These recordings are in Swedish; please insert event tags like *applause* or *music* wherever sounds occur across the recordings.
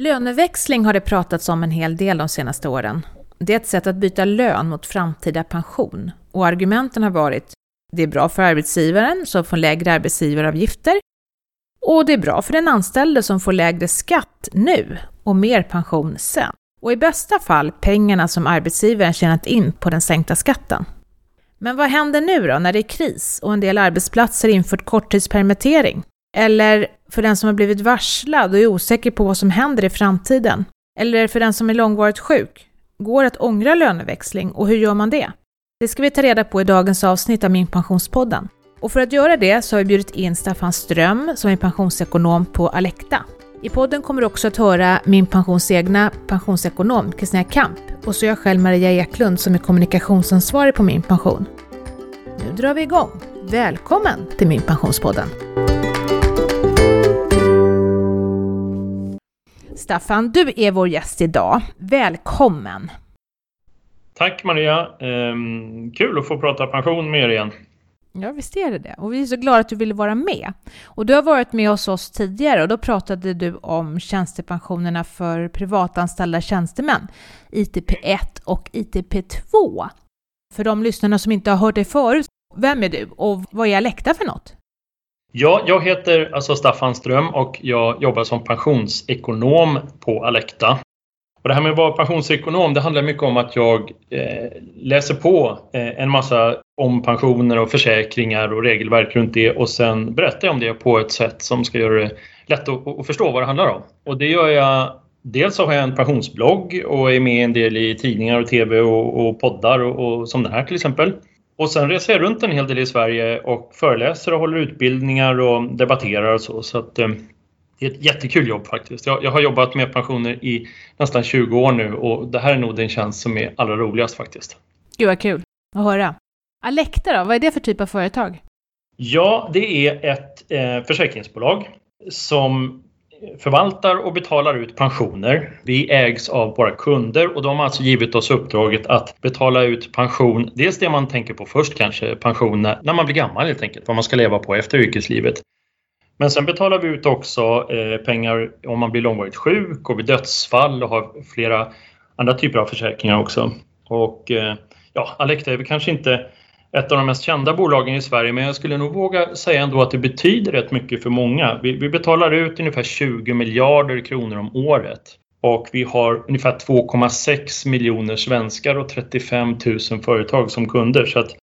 Löneväxling har det pratats om en hel del de senaste åren. Det är ett sätt att byta lön mot framtida pension. Och argumenten har varit det är bra för arbetsgivaren som får lägre arbetsgivaravgifter och det är bra för den anställde som får lägre skatt nu och mer pension sen. Och i bästa fall pengarna som arbetsgivaren tjänat in på den sänkta skatten. Men vad händer nu då när det är kris och en del arbetsplatser infört korttidspermittering? Eller för den som har blivit varslad och är osäker på vad som händer i framtiden? Eller för den som är långvarigt sjuk? Går det att ångra löneväxling och hur gör man det? Det ska vi ta reda på i dagens avsnitt av Min Pensionspodden. Och för att göra det så har vi bjudit in Staffan Ström som är pensionsekonom på Alekta. I podden kommer du också att höra min pensions egna pensionsekonom Kristina Kamp och så jag själv Maria Eklund som är kommunikationsansvarig på Min Pension. Nu drar vi igång. Välkommen till Min Pensionspodden! Staffan, du är vår gäst idag. Välkommen! Tack Maria! Ehm, kul att få prata pension med er igen. Ja, visst är det det. Och vi är så glada att du ville vara med. Och du har varit med hos oss tidigare och då pratade du om tjänstepensionerna för privatanställda tjänstemän, ITP1 och ITP2. För de lyssnarna som inte har hört dig förut, vem är du och vad är Alekta för något? Ja, jag heter alltså Staffan Ström och jag jobbar som pensionsekonom på Alekta. Och det här med att vara pensionsekonom, det handlar mycket om att jag eh, läser på eh, en massa om pensioner och försäkringar och regelverk runt det och sen berättar jag om det på ett sätt som ska göra det lätt att, att förstå vad det handlar om. Och det gör jag Dels så har jag en pensionsblogg och är med en del i tidningar och TV och, och poddar och, och, som den här till exempel. Och sen reser jag runt en hel del i Sverige och föreläser och håller utbildningar och debatterar och så. så att, eh, det är ett jättekul jobb faktiskt. Jag, jag, har jobbat med pensioner i nästan 20 år nu och det här är nog den tjänst som är allra roligast faktiskt. Gud vad kul att höra. Alekta då, vad är det för typ av företag? Ja, det är ett eh, försäkringsbolag som förvaltar och betalar ut pensioner. Vi ägs av våra kunder och de har alltså givit oss uppdraget att betala ut pension. Dels det man tänker på först kanske, pension när man blir gammal helt enkelt, vad man ska leva på efter yrkeslivet. Men sen betalar vi ut också eh, pengar om man blir långvarigt sjuk och vid dödsfall och har flera andra typer av försäkringar också. Och eh, ja, Alecta är väl kanske inte ett av de mest kända bolagen i Sverige men jag skulle nog våga säga ändå att det betyder rätt mycket för många. Vi, vi betalar ut ungefär 20 miljarder kronor om året och vi har ungefär 2,6 miljoner svenskar och 35 000 företag som kunder så att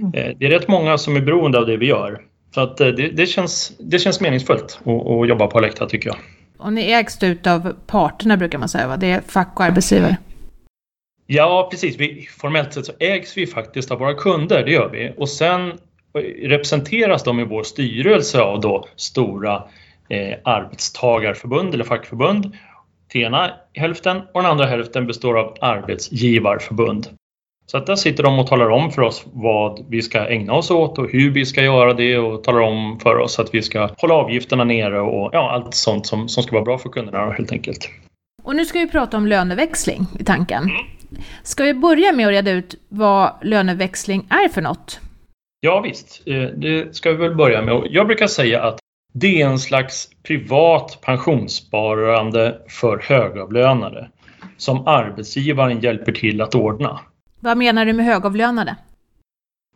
mm. eh, det är rätt många som är beroende av det vi gör. Så att eh, det, det, känns, det känns meningsfullt att, att jobba på Alecta tycker jag. Och ni ägs av parterna brukar man säga va? Det är fack och arbetsgivare? Ja, precis. Vi, formellt sett så ägs vi faktiskt av våra kunder, det gör vi. Och sen representeras de i vår styrelse av då stora eh, arbetstagarförbund eller fackförbund. Den ena hälften och den andra hälften består av arbetsgivarförbund. Så att där sitter de och talar om för oss vad vi ska ägna oss åt och hur vi ska göra det och talar om för oss att vi ska hålla avgifterna nere och ja, allt sånt som, som ska vara bra för kunderna helt enkelt. Och nu ska vi prata om löneväxling i tanken. Mm. Ska vi börja med att reda ut vad löneväxling är för något? Ja visst, eh, det ska vi väl börja med. Jag brukar säga att det är en slags privat pensionssparande för högavlönade som arbetsgivaren hjälper till att ordna. Vad menar du med högavlönade?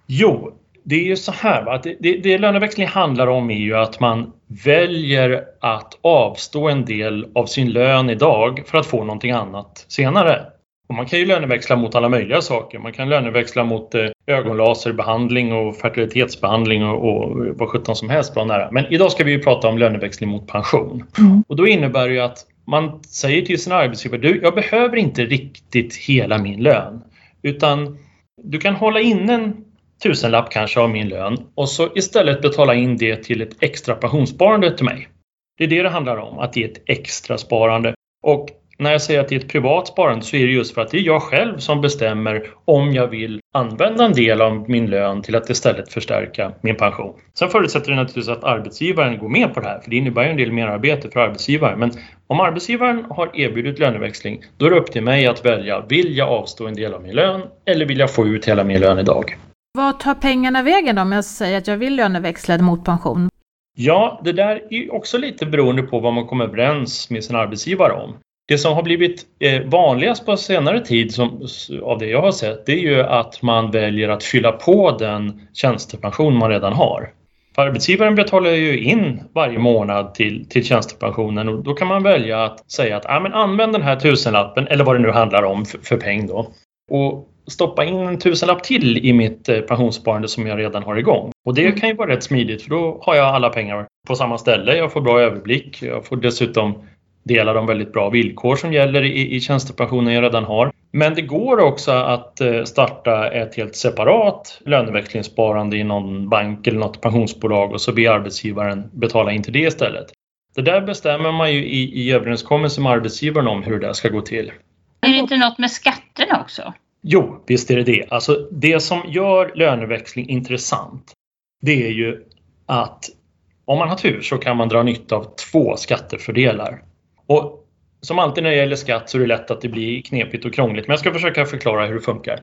Jo, det är ju så här va? Det, det, det löneväxling handlar om är ju att man väljer att avstå en del av sin lön idag för att få någonting annat senare. Och man kan ju löneväxla mot alla möjliga saker. Man kan löneväxla mot eh, ögonlaserbehandling och fertilitetsbehandling och, och vad sjutton som helst bland nära. Men idag ska vi ju prata om löneväxling mot pension. Mm. Och då innebär det ju att man säger till sin arbetsgivare, du, jag behöver inte riktigt hela min lön. Utan du kan hålla in en tusenlapp kanske av min lön och så istället betala in det till ett extra pensionssparande till mig. Det är det det handlar om, att det är ett extra sparande. Och när jag säger att det är ett privat sparande så är det just för att det är jag själv som bestämmer om jag vill använda en del av min lön till att istället förstärka min pension. Sen förutsätter det naturligtvis att arbetsgivaren går med på det här, för det innebär ju en del merarbete för arbetsgivaren. Men om arbetsgivaren har erbjudit löneväxling, då är det upp till mig att välja. Vill jag avstå en del av min lön eller vill jag få ut hela min lön idag? Vad tar pengarna vägen då om jag säger att jag vill löneväxla mot pension? Ja, det där är också lite beroende på vad man kommer överens med sin arbetsgivare om. Det som har blivit eh, vanligast på senare tid som, av det jag har sett det är ju att man väljer att fylla på den tjänstepension man redan har. För arbetsgivaren betalar ju in varje månad till, till tjänstepensionen och då kan man välja att säga att ah, men använd den här tusenlappen eller vad det nu handlar om för, för peng då och stoppa in en tusenlapp till i mitt eh, pensionssparande som jag redan har igång. Och det mm. kan ju vara rätt smidigt för då har jag alla pengar på samma ställe. Jag får bra överblick. Jag får dessutom del av de väldigt bra villkor som gäller i, i tjänstepensionen jag redan har. Men det går också att eh, starta ett helt separat löneväxlingssparande i någon bank eller något pensionsbolag och så ber arbetsgivaren betala in till det istället. Det där bestämmer man ju i, i överenskommelse med arbetsgivaren om hur det ska gå till. Är det inte något med skatterna också? Jo, visst är det det. Alltså det som gör löneväxling intressant det är ju att om man har tur så kan man dra nytta av två skattefördelar. Och som alltid när det gäller skatt så är det lätt att det blir knepigt och krångligt men jag ska försöka förklara hur det funkar.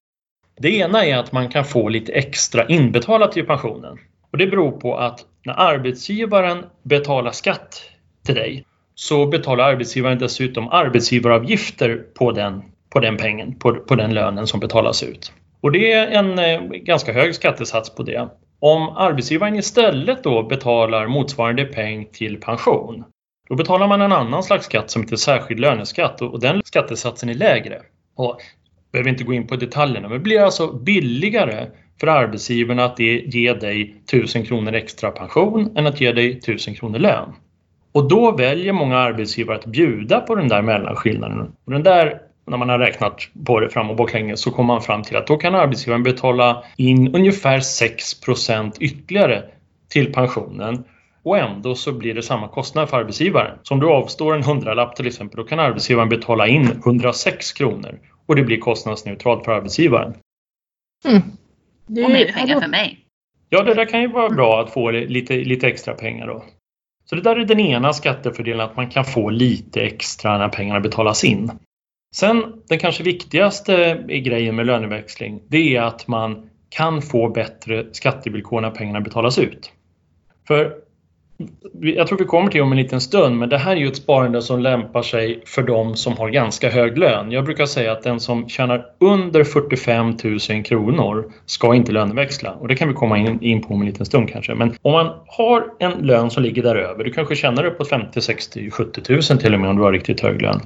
Det ena är att man kan få lite extra inbetalat till pensionen. Och det beror på att när arbetsgivaren betalar skatt till dig så betalar arbetsgivaren dessutom arbetsgivaravgifter på den, på den pengen, på, på den lönen som betalas ut. Och det är en eh, ganska hög skattesats på det. Om arbetsgivaren istället då betalar motsvarande peng till pension då betalar man en annan slags skatt som heter särskild löneskatt och den skattesatsen är lägre. Och behöver inte gå in på detaljerna, men det blir alltså billigare för arbetsgivaren att ge dig 1000 kronor extra pension än att ge dig 1000 kronor lön. Och då väljer många arbetsgivare att bjuda på den där mellanskillnaden. Och den där, när man har räknat på det fram och baklänges så kommer man fram till att då kan arbetsgivaren betala in ungefär 6% ytterligare till pensionen och ändå så blir det samma kostnad för arbetsgivaren. Så om du avstår en hundralapp till exempel, då kan arbetsgivaren betala in 106 kronor och det blir kostnadsneutralt för arbetsgivaren. Mm. Det... Och mer pengar för mig. Ja, det där kan ju vara bra att få lite, lite extra pengar då. Så det där är den ena skattefördelen, att man kan få lite extra när pengarna betalas in. Sen den kanske viktigaste grejen med löneväxling, det är att man kan få bättre skattevillkor när pengarna betalas ut. För jag tror vi kommer till om en liten stund, men det här är ju ett sparande som lämpar sig för de som har ganska hög lön. Jag brukar säga att den som tjänar under 45 000 kronor ska inte löneväxla och det kan vi komma in, in på om en liten stund kanske. Men om man har en lön som ligger däröver, du kanske tjänar uppåt 50, 60, 70 000 till och med om du har riktigt hög lön.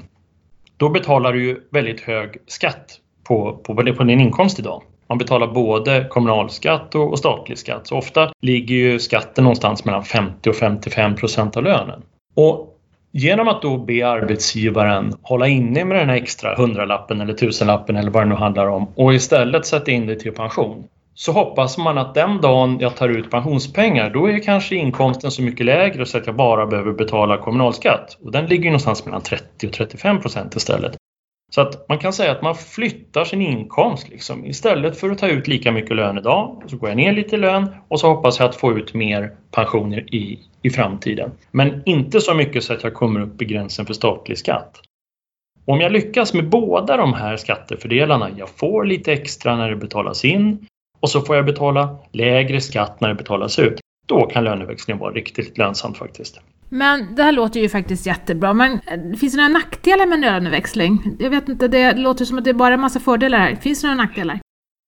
Då betalar du ju väldigt hög skatt på, på, på din inkomst idag. Man betalar både kommunalskatt och statlig skatt. Så ofta ligger ju skatten någonstans mellan 50 och 55 procent av lönen. Och genom att då be arbetsgivaren hålla inne med den här extra hundralappen eller tusenlappen eller vad det nu handlar om och istället sätta in det till pension så hoppas man att den dagen jag tar ut pensionspengar då är kanske inkomsten så mycket lägre så att jag bara behöver betala kommunalskatt. Och den ligger någonstans mellan 30 och 35 procent istället. Så att man kan säga att man flyttar sin inkomst. Liksom. Istället för att ta ut lika mycket lön idag så går jag ner lite i lön och så hoppas jag att få ut mer pensioner i, i framtiden. Men inte så mycket så att jag kommer upp i gränsen för statlig skatt. Om jag lyckas med båda de här skattefördelarna, jag får lite extra när det betalas in och så får jag betala lägre skatt när det betalas ut, då kan löneväxlingen vara riktigt lönsamt faktiskt. Men det här låter ju faktiskt jättebra, men eh, finns det några nackdelar med löneväxling? Jag vet inte, det låter som att det är bara en massa fördelar här. Finns det några nackdelar?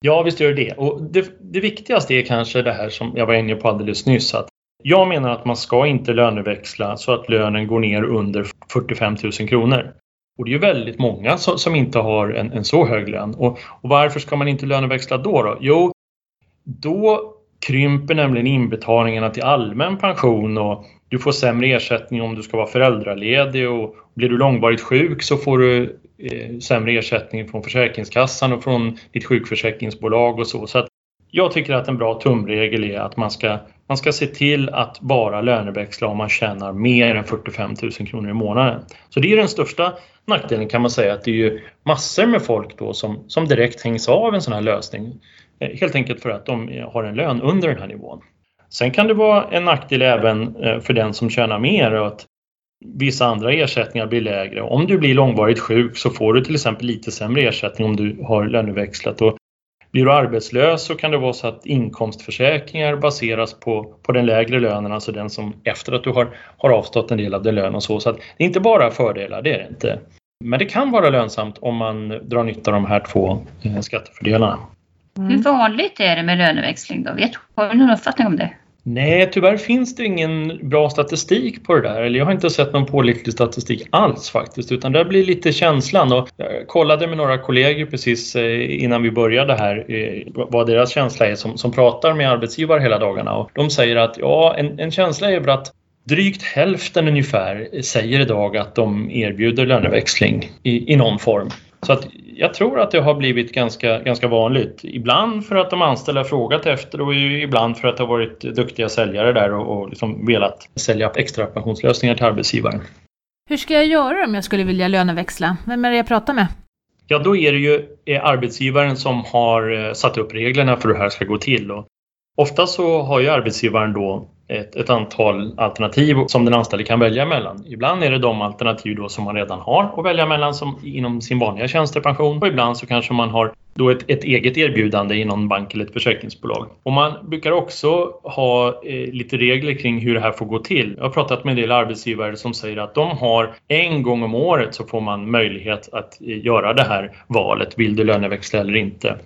Ja, visst gör det det. Och det, det viktigaste är kanske det här som jag var inne på alldeles nyss. Att jag menar att man ska inte löneväxla så att lönen går ner under 45 000 kronor. Och det är ju väldigt många som, som inte har en, en, så hög lön. Och, och varför ska man inte löneväxla då, då? Jo, då krymper nämligen inbetalningarna till allmän pension och du får sämre ersättning om du ska vara föräldraledig och blir du långvarigt sjuk så får du eh, sämre ersättning från Försäkringskassan och från ditt sjukförsäkringsbolag och så. så att jag tycker att en bra tumregel är att man ska, man ska se till att bara löneväxla om man tjänar mer än 45 000 kronor i månaden. Så det är den största nackdelen kan man säga att det är ju massor med folk då som, som direkt hängs av en sån här lösning. Eh, helt enkelt för att de har en lön under den här nivån. Sen kan det vara en nackdel även eh, för den som tjänar mer och att vissa andra ersättningar blir lägre. Om du blir långvarigt sjuk så får du till exempel lite sämre ersättning om du har löneväxlat. Och blir du arbetslös så kan det vara så att inkomstförsäkringar baseras på, på den lägre lönen, alltså den som efter att du har, har avstått en del av din lön och så. Så att det är inte bara fördelar, det är det inte. Men det kan vara lönsamt om man drar nytta av de här två eh, skattefördelarna. Mm. Hur vanligt är det med löneväxling då? Vet, har du någon uppfattning om det? Nej, tyvärr finns det ingen bra statistik på det där. Eller jag har inte sett någon pålitlig statistik alls faktiskt. Utan det blir lite känslan. Och jag kollade med några kollegor precis eh, innan vi började här eh, vad deras känsla är som, som pratar med arbetsgivare hela dagarna. Och de säger att ja, en, en känsla är att Drygt hälften ungefär säger idag att de erbjuder löneväxling i, i någon form. Så att jag tror att det har blivit ganska, ganska vanligt. Ibland för att de anställda frågat efter och ibland för att det har varit duktiga säljare där och, och liksom velat sälja extra pensionslösningar till arbetsgivaren. Hur ska jag göra om jag skulle vilja löneväxla? Vem är det jag pratar med? Ja, då är det ju arbetsgivaren som har eh, satt upp reglerna för hur det här ska gå till. Och ofta så har ju arbetsgivaren då ett, ett, antal alternativ som den anställde kan välja mellan. Ibland är det de alternativ då som man redan har att välja mellan som inom sin vanliga tjänstepension och ibland så kanske man har då ett, ett eget erbjudande i någon bank eller ett försäkringsbolag. Och man brukar också ha eh, lite regler kring hur det här får gå till. Jag har pratat med en del arbetsgivare som säger att de har en gång om året så får man möjlighet att eh, göra det här valet. Vill du löneväxla eller inte?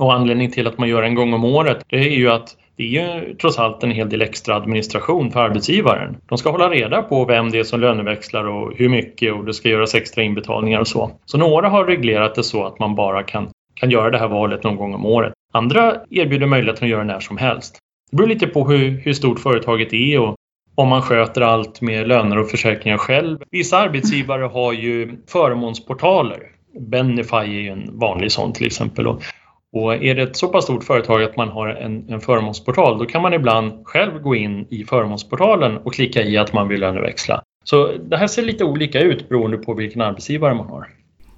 Och anledningen till att man gör en gång om året det är ju att det är ju trots allt en hel del extra administration för arbetsgivaren. De ska hålla reda på vem det är som löneväxlar och hur mycket och det ska göras extra inbetalningar och så. Så några har reglerat det så att man bara kan, kan göra det här valet någon gång om året. Andra erbjuder möjligheten att göra när som helst. Det beror lite på hur, hur stort företaget är och om man sköter allt med löner och försäkringar själv. Vissa arbetsgivare har ju förmånsportaler. Benify är ju en vanlig sån till exempel. Och är det ett så pass stort företag att man har en, en förmånsportal då kan man ibland själv gå in i förmånsportalen och klicka i att man vill löneväxla. Så det här ser lite olika ut beroende på vilken arbetsgivare man har.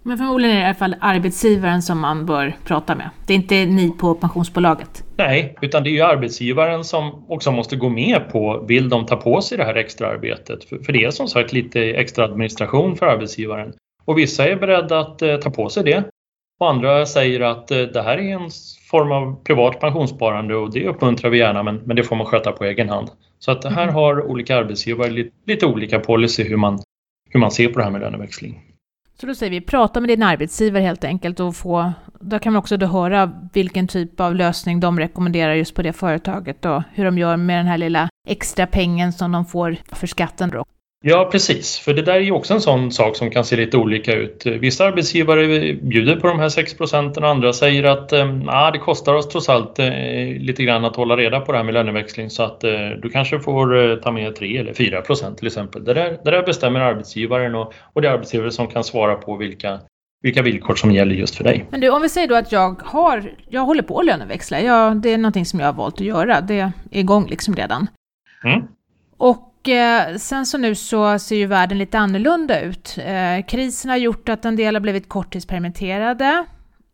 Men förmodligen är det i alla fall arbetsgivaren som man bör prata med. Det är inte ni på pensionsbolaget? Nej, utan det är ju arbetsgivaren som också måste gå med på, vill de ta på sig det här extra arbetet? För, det är som sagt lite extra administration för arbetsgivaren. Och vissa är beredda att eh, ta på sig det och andra säger att eh, det här är en form av privat pensionssparande och det uppmuntrar vi gärna men, men det får man sköta på egen hand. Så att här mm. har olika arbetsgivare lite, lite olika policy hur man, hur man ser på det här med löneväxling. Så då säger vi, prata med din arbetsgivare helt enkelt och få, då kan man också då höra vilken typ av lösning de rekommenderar just på det företaget och hur de gör med den här lilla extra pengen som de får för skatten då. Ja, precis. För det där är ju också en sån sak som kan se lite olika ut. Vissa arbetsgivare bjuder på de här 6 procenten och andra säger att eh, det kostar oss trots allt eh, lite grann att hålla reda på det här med löneväxling så att eh, du kanske får eh, ta med 3 eller 4 procent till exempel. Det där, det där bestämmer arbetsgivaren och, och det är arbetsgivare som kan svara på vilka vilka villkor som gäller just för dig. Men du, om vi säger då att jag har, jag håller på att löneväxla, jag, det är någonting som jag har valt att göra, det är igång liksom redan. Mm. Och eh, sen så nu så ser ju världen lite annorlunda ut. Eh, krisen har gjort att en del har blivit korttidspermitterade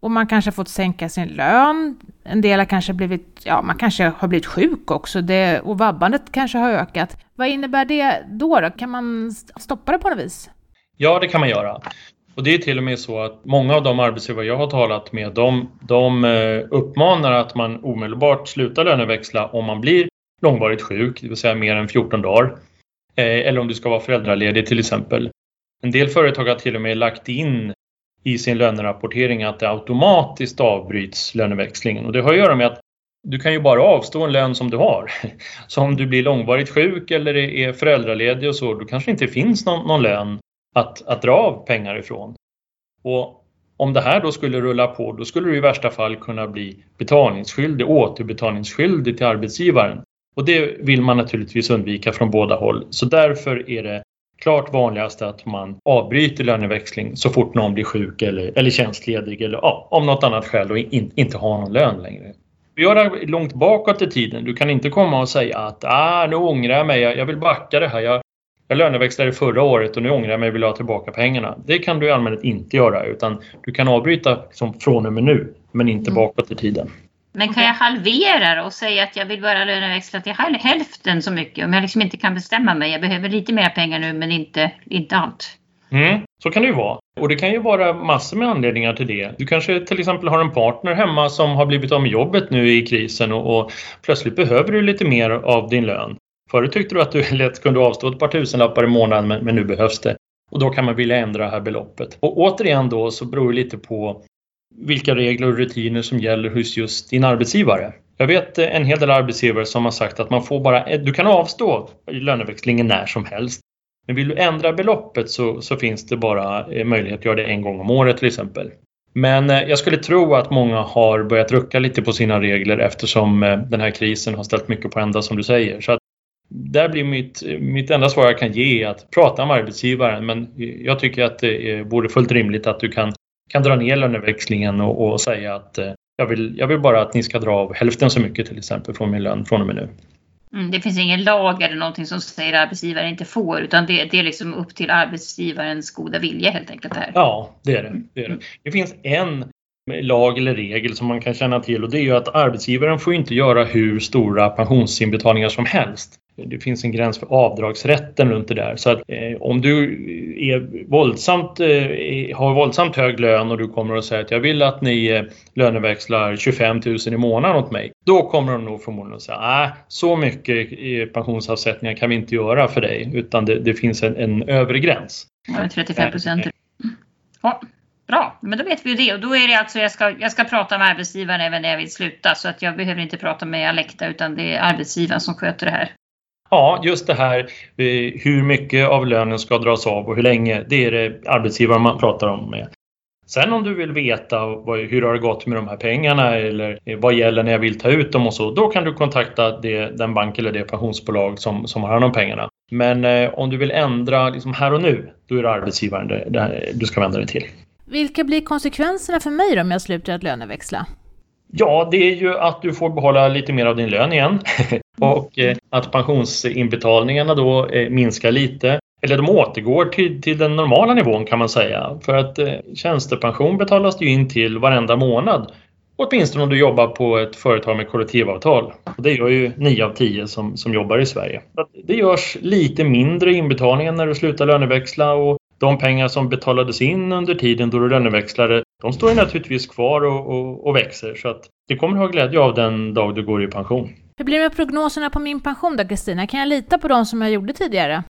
och man kanske har fått sänka sin lön. En del har kanske blivit, ja man kanske har blivit sjuk också det, och vabbandet kanske har ökat. Vad innebär det då, då? Kan man stoppa det på något vis? Ja, det kan man göra. Och det är till och med så att många av de arbetsgivare jag har talat med, de, de eh, uppmanar att man omedelbart slutar löneväxla om man blir långvarigt sjuk, det vill säga mer än 14 dagar. Eh, eller om du ska vara föräldraledig till exempel. En del företag har till och med lagt in i sin lönerapportering att det automatiskt avbryts löneväxlingen och det har att göra med att du kan ju bara avstå en lön som du har. *laughs* Så om du blir långvarigt sjuk eller är föräldraledig och så, då kanske inte finns någon, någon lön att, att dra av pengar ifrån. Och om det här då skulle rulla på, då skulle du i värsta fall kunna bli betalningsskyldig, återbetalningsskyldig till arbetsgivaren. Och det vill man naturligtvis undvika från båda håll. Så därför är det klart vanligast att man avbryter löneväxling så fort någon blir sjuk eller, eller tjänstledig eller ja, om något annat skäl och in, inte har någon lön längre. Vi gör det långt bakåt i tiden. Du kan inte komma och säga att ah, nu ångrar jag mig, jag vill backa det här. Jag, jag löneväxlade förra året och nu ångrar jag mig och vill ha tillbaka pengarna. Det kan du i allmänhet inte göra utan du kan avbryta liksom från och med nu men inte mm. bakåt i tiden. Men kan jag halvera och säga att jag vill bara löneväxla till hälften så mycket om jag liksom inte kan bestämma mig? Jag behöver lite mer pengar nu men inte, inte allt. Mm, så kan det ju vara. Och det kan ju vara massor med anledningar till det. Du kanske till exempel har en partner hemma som har blivit av med jobbet nu i krisen och, och plötsligt behöver du lite mer av din lön. Förut tyckte du att du *laughs* lätt kunde avstå ett par tusenlappar i månaden men, men nu behövs det. Och då kan man vilja ändra det här beloppet. Och återigen då så beror det lite på vilka regler och rutiner som gäller hos just din arbetsgivare. Jag vet eh, en hel del arbetsgivare som har sagt att man får bara, du kan avstå löneväxlingen när som helst. Men vill du ändra beloppet så, så finns det bara eh, möjlighet att göra det en gång om året till exempel. Men eh, jag skulle tro att många har börjat rucka lite på sina regler eftersom den här krisen har ställt mycket på ända som du säger. Så att där blir mitt, mitt enda svar jag kan ge att prata med arbetsgivaren men jag tycker att det vore fullt rimligt att du kan, kan dra ner löneväxlingen och, och säga att jag vill, jag vill bara att ni ska dra av hälften så mycket till exempel från min lön från och med nu. Mm, det finns ingen lag eller någonting som säger att arbetsgivaren inte får utan det, det, är liksom upp till arbetsgivarens goda vilja helt enkelt. Här. Ja, det är det. Det, är det. det finns en lag eller regel som man kan känna till och det är ju att arbetsgivaren får inte göra hur stora pensionsinbetalningar som helst det finns en gräns för avdragsrätten runt det där. Så att eh, om du är våldsamt, eh, har våldsamt hög lön och du kommer och säger att jag vill att ni eh, löneväxlar 25 000 i månaden åt mig. Då kommer de nog förmodligen att säga nej, så mycket pensionsavsättningar kan vi inte göra för dig utan det, det finns en, en övre gräns. Ja, 35 procent. Ja, bra, men då vet vi ju det. Och då är det alltså, jag ska, jag ska prata med arbetsgivaren även när jag vill sluta. Så att jag behöver inte prata med Alekta utan det är arbetsgivaren som sköter det här. Ja, just det här eh, hur mycket av lönen ska dras av och hur länge. Det är det arbetsgivaren man pratar om med. Sen om du vill veta hur det har gått med de här pengarna eller eh, vad gäller när jag vill ta ut dem och så, då kan du kontakta det, den bank eller det pensionsbolag som, som har hand om pengarna. Men eh, om du vill ändra liksom här och nu, då är det arbetsgivaren det, det, du ska vända dig till. Vilka blir konsekvenserna för mig då om jag slutar att löneväxla? Ja, det är ju att du får behålla lite mer av din lön igen *laughs* och eh, att pensionsinbetalningarna då eh, minskar lite. Eller de återgår till, till den normala nivån kan man säga. För att eh, tjänstepension betalas det ju in till varenda månad. Åtminstone om du jobbar på ett företag med kollektivavtal. Och det gör ju 9 av 10 som, som jobbar i Sverige. Det görs lite mindre inbetalningar när du slutar löneväxla och de pengar som betalades in under tiden då du löneväxlade, de står ju naturligtvis kvar och, och, och växer. Så att det kommer du ha glädje av den dag du går i pension. Hur blir det med prognoserna på min pension då, Kristina? Kan jag lita på de som jag gjorde tidigare?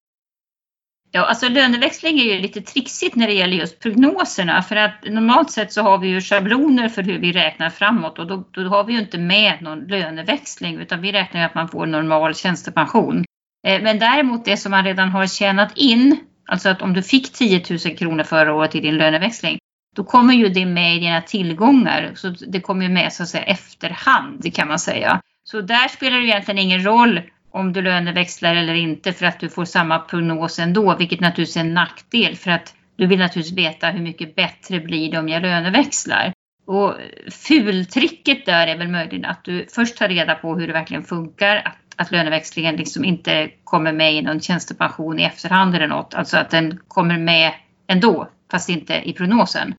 Ja, alltså löneväxling är ju lite trixigt när det gäller just prognoserna för att normalt sett så har vi ju schabloner för hur vi räknar framåt och då, då har vi ju inte med någon löneväxling utan vi räknar ju att man får normal tjänstepension. Eh, men däremot det som man redan har tjänat in Alltså att om du fick 10 000 kronor förra året i din löneväxling, då kommer ju det med i dina tillgångar. Så det kommer ju med så att säga efterhand kan man säga. Så där spelar det egentligen ingen roll om du löneväxlar eller inte för att du får samma prognos ändå, vilket naturligtvis är en nackdel för att du vill naturligtvis veta hur mycket bättre blir det om jag löneväxlar. Och fultricket där är väl möjligen att du först tar reda på hur det verkligen funkar, att att löneväxlingen liksom inte kommer med i någon tjänstepension i efterhand eller något. Alltså att den kommer med ändå, fast inte i prognosen.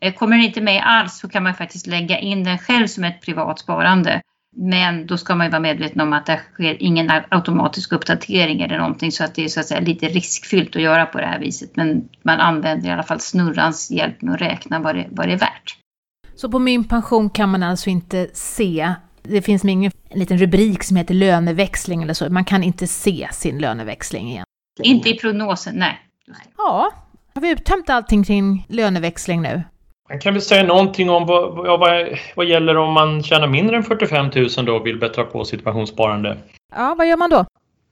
Eh, kommer den inte med alls så kan man faktiskt lägga in den själv som ett privat sparande. Men då ska man ju vara medveten om att det sker ingen automatisk uppdatering eller någonting så att det är så att säga lite riskfyllt att göra på det här viset. Men man använder i alla fall snurrans hjälp med att räkna vad det, vad det är värt. Så på min pension kan man alltså inte se det finns ingen liten rubrik som heter löneväxling eller så. Man kan inte se sin löneväxling igen. Inte i prognosen, nej. Ja, har vi uttömt allting kring löneväxling nu? Man kan väl säga någonting om vad, vad, vad gäller om man tjänar mindre än 45 000 då och vill bättra på sitt pensionssparande. Ja, vad gör man då?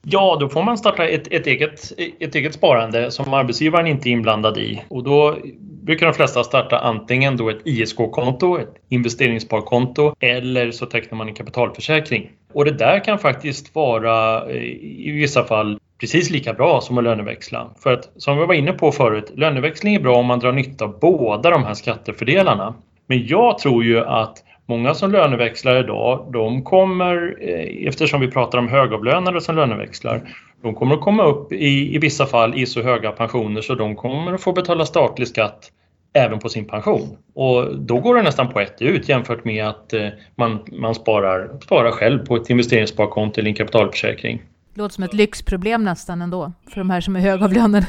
Ja, då får man starta ett, ett, eget, ett eget sparande som arbetsgivaren inte är inblandad i. Och då brukar de flesta starta antingen då ett ISK-konto, ett investeringssparkonto, eller så tecknar man en kapitalförsäkring. Och det där kan faktiskt vara eh, i vissa fall precis lika bra som att löneväxla. För att som vi var inne på förut, löneväxling är bra om man drar nytta av båda de här skattefördelarna. Men jag tror ju att Många som löneväxlar idag, de kommer, eh, eftersom vi pratar om högavlönade som löneväxlar, de kommer att komma upp i, i vissa fall i så höga pensioner så de kommer att få betala statlig skatt även på sin pension. Och då går det nästan på ett ut jämfört med att eh, man, man sparar, sparar själv på ett investeringssparkonto eller en kapitalförsäkring. Det låter som ett lyxproblem nästan ändå, för de här som är högavlönade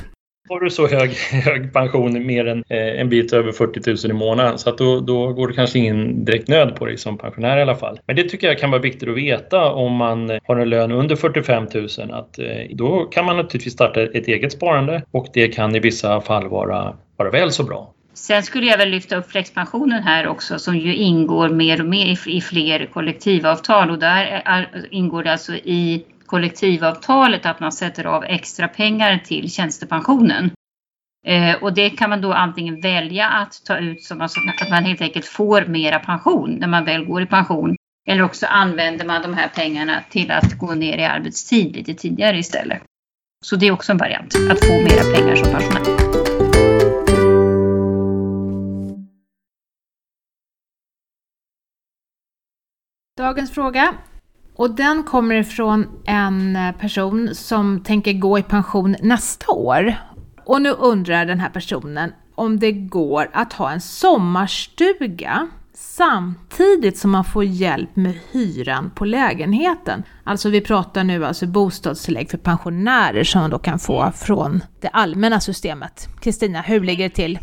har du så hög, *laughs* hög pension, mer än eh, en bit över 40 000 i månaden, så att då, då går det kanske ingen direkt nöd på dig som pensionär i alla fall. Men det tycker jag kan vara viktigt att veta om man eh, har en lön under 45 000, att eh, då kan man naturligtvis starta ett eget sparande och det kan i vissa fall vara, vara väl så bra. Sen skulle jag väl lyfta upp flexpensionen här också som ju ingår mer och mer i, fler kollektivavtal och där är, ingår det alltså i kollektivavtalet att man sätter av extra pengar till tjänstepensionen. Eh, och det kan man då antingen välja att ta ut som alltså att man helt enkelt får mera pension när man väl går i pension. Eller också använder man de här pengarna till att gå ner i arbetstid lite tidigare istället. Så det är också en variant, att få mera pengar som pensionär. Dagens fråga. Och den kommer ifrån en person som tänker gå i pension nästa år. Och nu undrar den här personen om det går att ha en sommarstuga samtidigt som man får hjälp med hyran på lägenheten. Alltså vi pratar nu alltså bostadstillägg för pensionärer som man då kan få från det allmänna systemet. Kristina, hur ligger det till?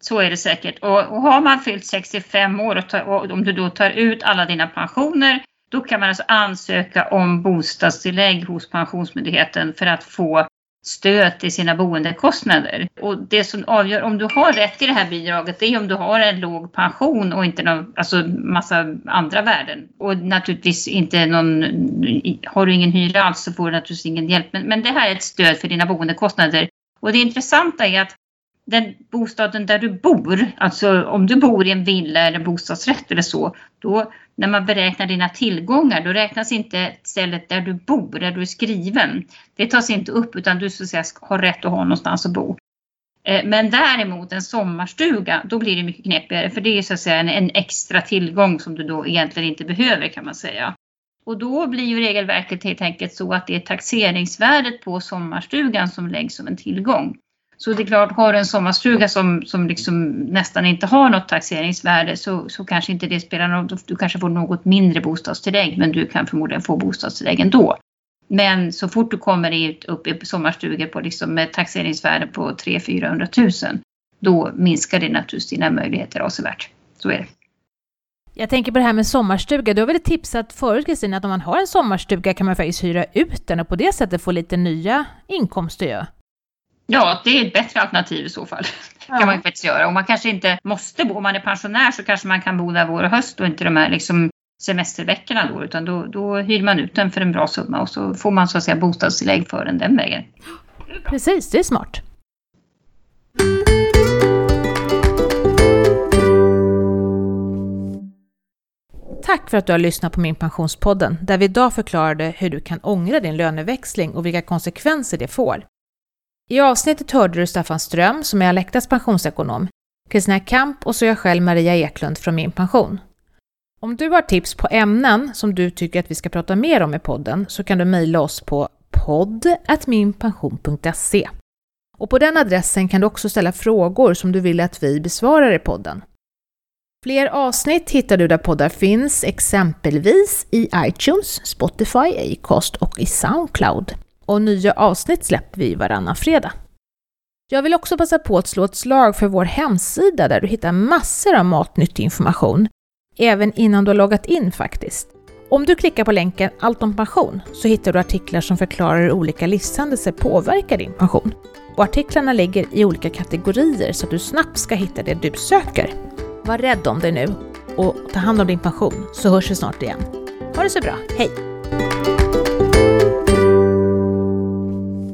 Så är det säkert. Och, och har man fyllt 65 år och, tar, och om du då tar ut alla dina pensioner då kan man alltså ansöka om bostadstillägg hos Pensionsmyndigheten för att få stöd till sina boendekostnader. Och det som avgör om du har rätt till det här bidraget är om du har en låg pension och inte någon, alltså massa andra värden. Och naturligtvis inte någon, har du ingen hyra alls så får du naturligtvis ingen hjälp. Men, men det här är ett stöd för dina boendekostnader. Och det intressanta är att den bostaden där du bor, alltså om du bor i en villa eller bostadsrätt eller så, då när man beräknar dina tillgångar, då räknas inte stället där du bor, där du är skriven. Det tas inte upp utan du så att säga, har rätt att ha någonstans att bo. Eh, men däremot en sommarstuga, då blir det mycket knepigare för det är så att säga en, en extra tillgång som du då egentligen inte behöver kan man säga. Och då blir ju regelverket helt enkelt så att det är taxeringsvärdet på sommarstugan som läggs som en tillgång. Så det är klart, har du en sommarstuga som, som liksom nästan inte har något taxeringsvärde så, så kanske inte det spelar någon roll. Du kanske får något mindre bostadstillägg men du kan förmodligen få bostadstillägg ändå. Men så fort du kommer upp i sommarstugor på liksom med taxeringsvärde på 300-400 000 då minskar det naturligtvis dina möjligheter avsevärt. Så är det. Jag tänker på det här med sommarstuga. Du har väl tipsat förut Kristina att om man har en sommarstuga kan man faktiskt hyra ut den och på det sättet få lite nya inkomster ju. Ja, det är ett bättre alternativ i så fall. *laughs* Ja. kan man faktiskt göra. Och man kanske inte måste bo, om man är pensionär så kanske man kan bo där vår och höst och inte de här liksom semesterveckorna då, utan då, då hyr man ut den för en bra summa och så får man så att säga bostadstillägg för den den vägen. Precis, det är smart. Tack för att du har lyssnat på min Pensionspodden, där vi idag förklarade hur du kan ångra din löneväxling och vilka konsekvenser det får. I avsnittet hörde du Staffan Ström, som är Alectas pensionsekonom, Kristina Kamp och så jag själv Maria Eklund från Min Pension. Om du har tips på ämnen som du tycker att vi ska prata mer om i podden så kan du mejla oss på podd.minpension.se. Och på den adressen kan du också ställa frågor som du vill att vi besvarar i podden. Fler avsnitt hittar du där poddar finns, exempelvis i iTunes, Spotify, Acast och i Soundcloud och nya avsnitt släpper vi varannan fredag. Jag vill också passa på att slå ett slag för vår hemsida där du hittar massor av matnyttig information, även innan du har loggat in faktiskt. Om du klickar på länken Allt om pension så hittar du artiklar som förklarar hur olika livshändelser påverkar din pension. Och artiklarna ligger i olika kategorier så att du snabbt ska hitta det du söker. Var rädd om dig nu och ta hand om din pension så hörs vi snart igen. Ha det så bra, hej!